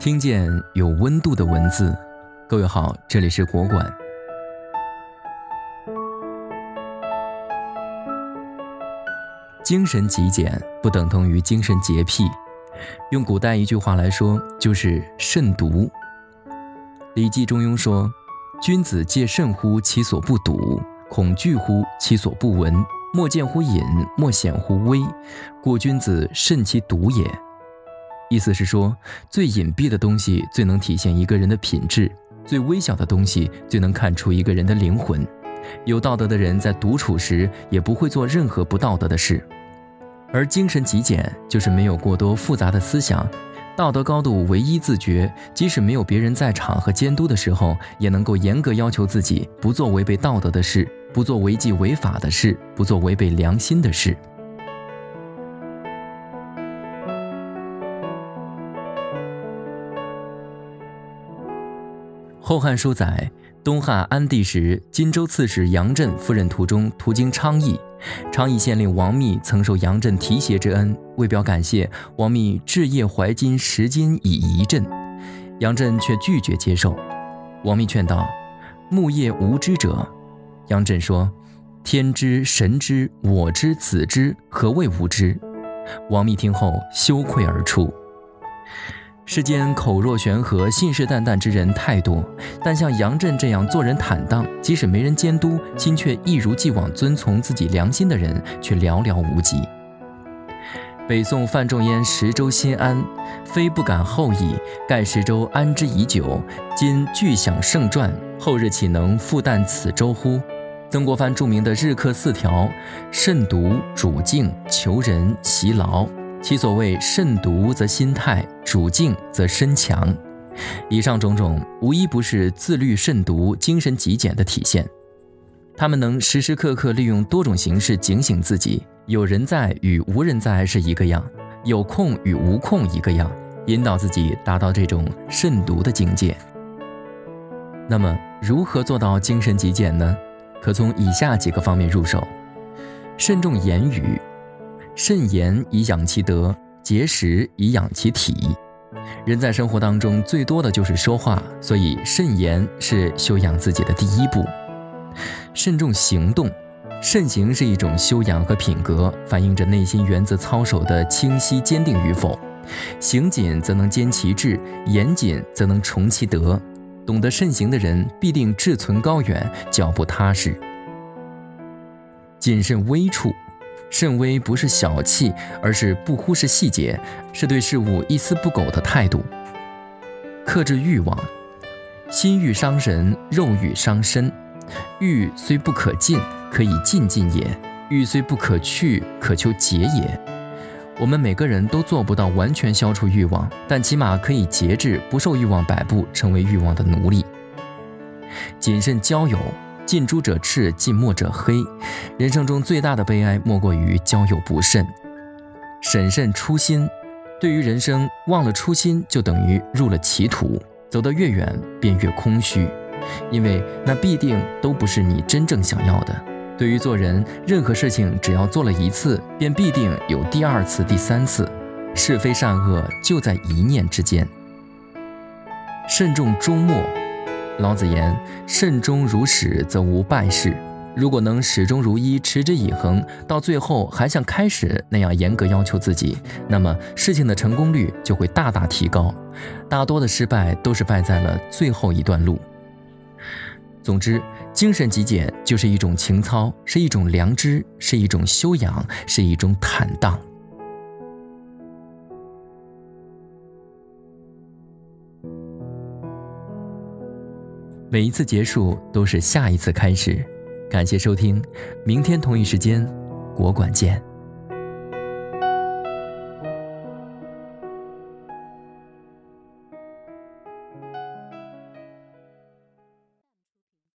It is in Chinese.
听见有温度的文字，各位好，这里是国馆。精神极简不等同于精神洁癖，用古代一句话来说，就是慎独。《礼记·中庸》说：“君子戒慎乎其所不睹，恐惧乎其所不闻。莫见乎隐，莫显乎微。故君子慎其独也。”意思是说，最隐蔽的东西最能体现一个人的品质，最微小的东西最能看出一个人的灵魂。有道德的人在独处时也不会做任何不道德的事，而精神极简就是没有过多复杂的思想，道德高度唯一自觉，即使没有别人在场和监督的时候，也能够严格要求自己不做违背道德的事，不做违纪违法的事，不做违背良心的事。《后汉书》载，东汉安帝时，荆州刺史杨震赴任途中，途经昌邑，昌邑县令王密曾受杨震提携之恩，为表感谢，王密置业怀金十金以遗震，杨震却拒绝接受。王密劝道：“木业无知者。”杨震说：“天知，神知，我知，子知，何谓无知？”王密听后羞愧而出。世间口若悬河、信誓旦旦之人太多，但像杨震这样做人坦荡，即使没人监督，心却一如既往遵从自己良心的人却寥寥无几。北宋范仲淹十州心安，非不敢后矣，盖十州安之已久，今具享盛传，后日岂能复旦此州乎？曾国藩著名的日课四条：慎独、主静、求仁、习劳。其所谓慎独则心态，主静则身强。以上种种，无一不是自律慎独、精神极简的体现。他们能时时刻刻利用多种形式警醒自己：有人在与无人在是一个样，有空与无空一个样，引导自己达到这种慎独的境界。那么，如何做到精神极简呢？可从以下几个方面入手：慎重言语。慎言以养其德，节食以养其体。人在生活当中最多的就是说话，所以慎言是修养自己的第一步。慎重行动，慎行是一种修养和品格，反映着内心原则操守的清晰坚定与否。行谨则能坚其志，严谨则能崇其德。懂得慎行的人，必定志存高远，脚步踏实。谨慎微处。慎微不是小气，而是不忽视细节，是对事物一丝不苟的态度。克制欲望，心欲伤人，肉欲伤身。欲虽不可尽，可以尽尽也；欲虽不可去，可求节也。我们每个人都做不到完全消除欲望，但起码可以节制，不受欲望摆布，成为欲望的奴隶。谨慎交友。近朱者赤，近墨者黑。人生中最大的悲哀，莫过于交友不慎。审慎初心，对于人生忘了初心，就等于入了歧途，走得越远便越空虚，因为那必定都不是你真正想要的。对于做人，任何事情只要做了一次，便必定有第二次、第三次。是非善恶就在一念之间。慎重终末。老子言：“慎终如始，则无败事。”如果能始终如一、持之以恒，到最后还像开始那样严格要求自己，那么事情的成功率就会大大提高。大多的失败都是败在了最后一段路。总之，精神极简就是一种情操，是一种良知，是一种修养，是一种坦荡。每一次结束都是下一次开始，感谢收听，明天同一时间，国馆见。